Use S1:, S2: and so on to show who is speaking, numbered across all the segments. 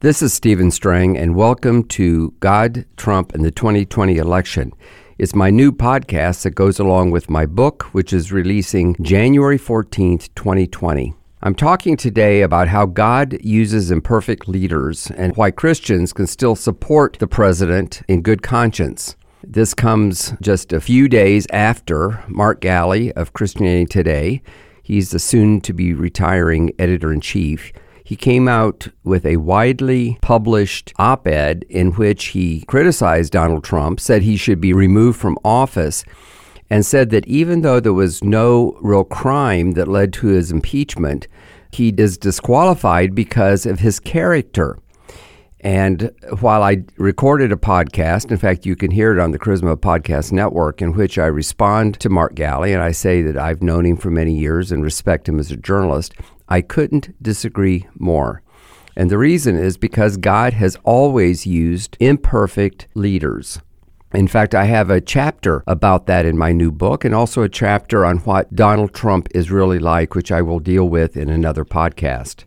S1: This is Stephen Strang, and welcome to God, Trump, and the 2020 election. It's my new podcast that goes along with my book, which is releasing January 14th, 2020. I'm talking today about how God uses imperfect leaders and why Christians can still support the president in good conscience. This comes just a few days after Mark Galli of Christianity Today. He's the soon to be retiring editor in chief he came out with a widely published op ed in which he criticized Donald Trump, said he should be removed from office, and said that even though there was no real crime that led to his impeachment, he is disqualified because of his character. And while I recorded a podcast, in fact, you can hear it on the Charisma Podcast Network, in which I respond to Mark Galli and I say that I've known him for many years and respect him as a journalist, I couldn't disagree more. And the reason is because God has always used imperfect leaders. In fact, I have a chapter about that in my new book, and also a chapter on what Donald Trump is really like, which I will deal with in another podcast.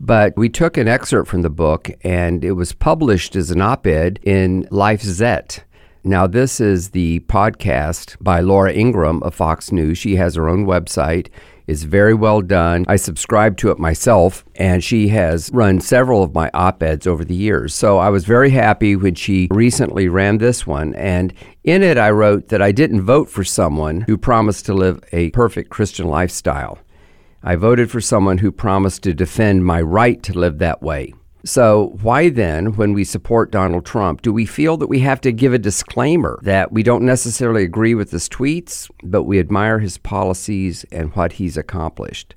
S1: But we took an excerpt from the book, and it was published as an op ed in LifeZette. Now, this is the podcast by Laura Ingraham of Fox News. She has her own website is very well done. I subscribe to it myself, and she has run several of my op eds over the years. So I was very happy when she recently ran this one. And in it, I wrote that I didn't vote for someone who promised to live a perfect Christian lifestyle. I voted for someone who promised to defend my right to live that way. So, why then, when we support Donald Trump, do we feel that we have to give a disclaimer that we don't necessarily agree with his tweets, but we admire his policies and what he's accomplished?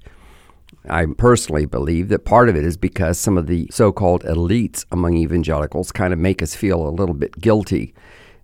S1: I personally believe that part of it is because some of the so called elites among evangelicals kind of make us feel a little bit guilty.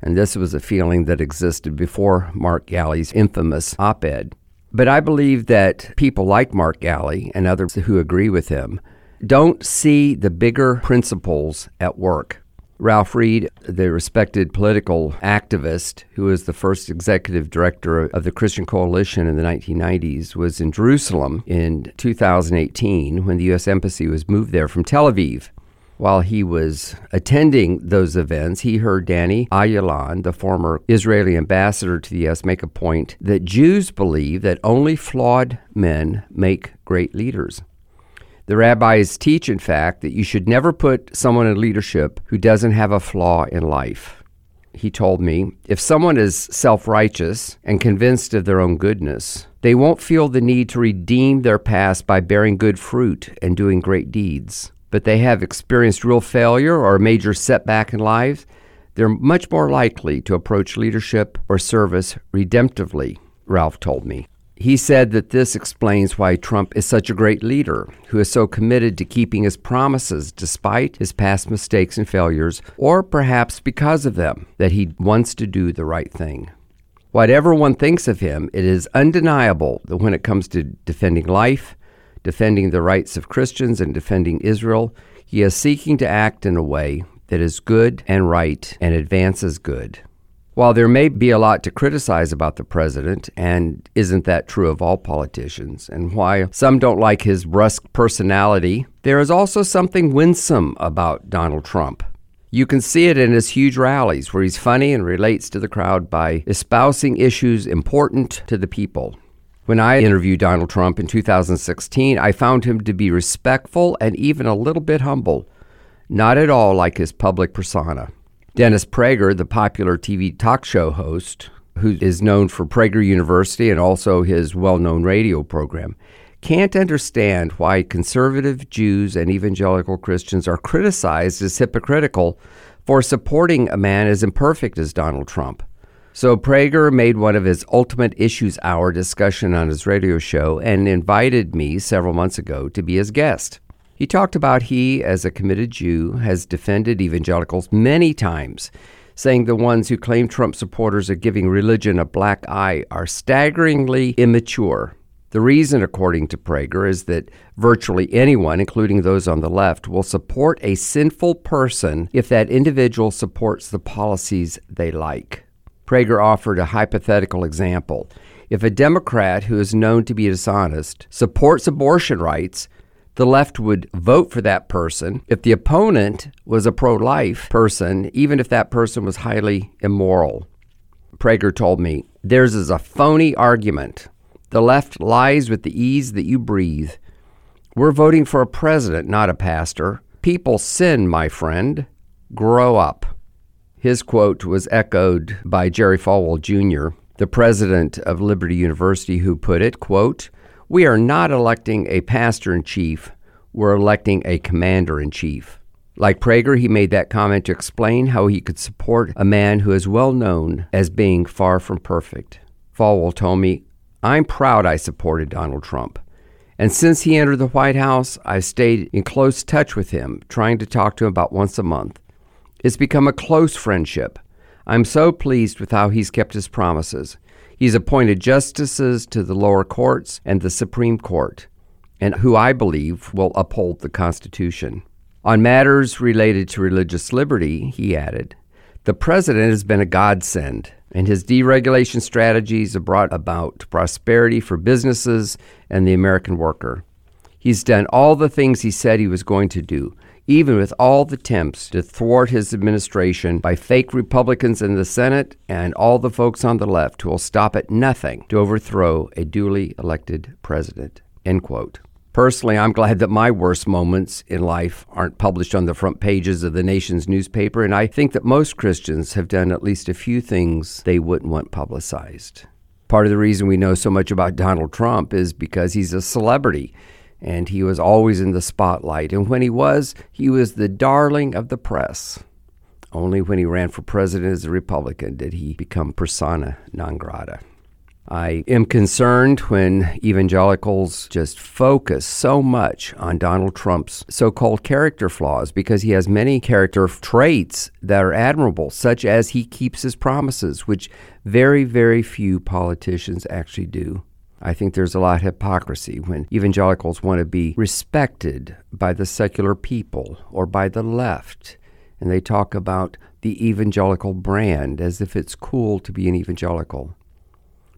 S1: And this was a feeling that existed before Mark Galli's infamous op ed. But I believe that people like Mark Galli and others who agree with him don't see the bigger principles at work. Ralph Reed, the respected political activist who was the first executive director of the Christian Coalition in the 1990s, was in Jerusalem in 2018 when the U.S. Embassy was moved there from Tel Aviv. While he was attending those events, he heard Danny Ayalon, the former Israeli ambassador to the U.S., make a point that Jews believe that only flawed men make great leaders. The rabbis teach, in fact, that you should never put someone in leadership who doesn't have a flaw in life. He told me if someone is self righteous and convinced of their own goodness, they won't feel the need to redeem their past by bearing good fruit and doing great deeds. But they have experienced real failure or a major setback in life, they're much more likely to approach leadership or service redemptively, Ralph told me. He said that this explains why Trump is such a great leader, who is so committed to keeping his promises despite his past mistakes and failures, or perhaps because of them, that he wants to do the right thing. Whatever one thinks of him, it is undeniable that when it comes to defending life, defending the rights of Christians, and defending Israel, he is seeking to act in a way that is good and right and advances good. While there may be a lot to criticize about the president, and isn't that true of all politicians, and why some don't like his brusque personality, there is also something winsome about Donald Trump. You can see it in his huge rallies where he's funny and relates to the crowd by espousing issues important to the people. When I interviewed Donald Trump in 2016, I found him to be respectful and even a little bit humble, not at all like his public persona. Dennis Prager, the popular TV talk show host, who is known for Prager University and also his well known radio program, can't understand why conservative Jews and evangelical Christians are criticized as hypocritical for supporting a man as imperfect as Donald Trump. So Prager made one of his Ultimate Issues Hour discussion on his radio show and invited me several months ago to be his guest. He talked about he, as a committed Jew, has defended evangelicals many times, saying the ones who claim Trump supporters are giving religion a black eye are staggeringly immature. The reason, according to Prager, is that virtually anyone, including those on the left, will support a sinful person if that individual supports the policies they like. Prager offered a hypothetical example. If a Democrat who is known to be dishonest supports abortion rights, the left would vote for that person if the opponent was a pro life person, even if that person was highly immoral. Prager told me, Theirs is a phony argument. The left lies with the ease that you breathe. We're voting for a president, not a pastor. People sin, my friend. Grow up. His quote was echoed by Jerry Falwell Jr., the president of Liberty University, who put it, quote, We are not electing a pastor in chief, we're electing a commander in chief. Like Prager, he made that comment to explain how he could support a man who is well known as being far from perfect. Falwell told me, I'm proud I supported Donald Trump. And since he entered the White House, I've stayed in close touch with him, trying to talk to him about once a month. It's become a close friendship. I'm so pleased with how he's kept his promises. He's appointed justices to the lower courts and the Supreme Court, and who I believe will uphold the Constitution. On matters related to religious liberty, he added, the president has been a godsend, and his deregulation strategies have brought about prosperity for businesses and the American worker. He's done all the things he said he was going to do, even with all the attempts to thwart his administration by fake Republicans in the Senate and all the folks on the left who will stop at nothing to overthrow a duly elected president. End quote. Personally, I'm glad that my worst moments in life aren't published on the front pages of the nation's newspaper, and I think that most Christians have done at least a few things they wouldn't want publicized. Part of the reason we know so much about Donald Trump is because he's a celebrity and he was always in the spotlight. And when he was, he was the darling of the press. Only when he ran for president as a Republican did he become persona non grata. I am concerned when evangelicals just focus so much on Donald Trump's so called character flaws because he has many character traits that are admirable, such as he keeps his promises, which very, very few politicians actually do. I think there's a lot of hypocrisy when evangelicals want to be respected by the secular people or by the left, and they talk about the evangelical brand as if it's cool to be an evangelical.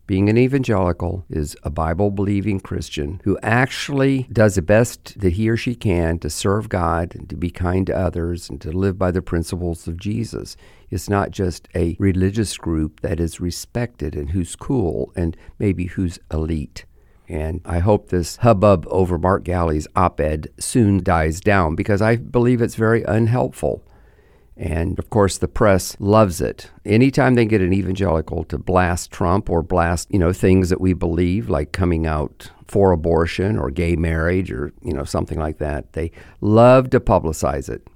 S1: Being an evangelical is a Bible believing Christian who actually does the best that he or she can to serve God and to be kind to others and to live by the principles of Jesus. It's not just a religious group that is respected and who's cool and maybe who's elite. And I hope this hubbub over Mark Galli's op ed soon dies down because I believe it's very unhelpful. And of course, the press loves it. Anytime they get an evangelical to blast Trump or blast, you know, things that we believe, like coming out for abortion or gay marriage or, you know, something like that, they love to publicize it.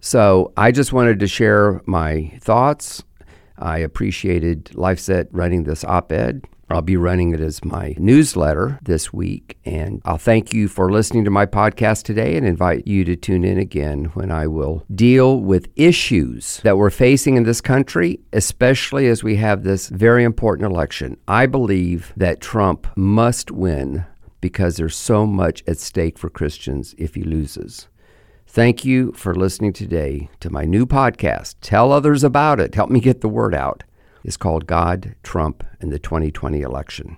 S1: So I just wanted to share my thoughts. I appreciated LifeZette running this op ed. I'll be running it as my newsletter this week. And I'll thank you for listening to my podcast today and invite you to tune in again when I will deal with issues that we're facing in this country, especially as we have this very important election. I believe that Trump must win because there's so much at stake for Christians if he loses. Thank you for listening today to my new podcast. Tell others about it. Help me get the word out is called God, Trump, and the 2020 election.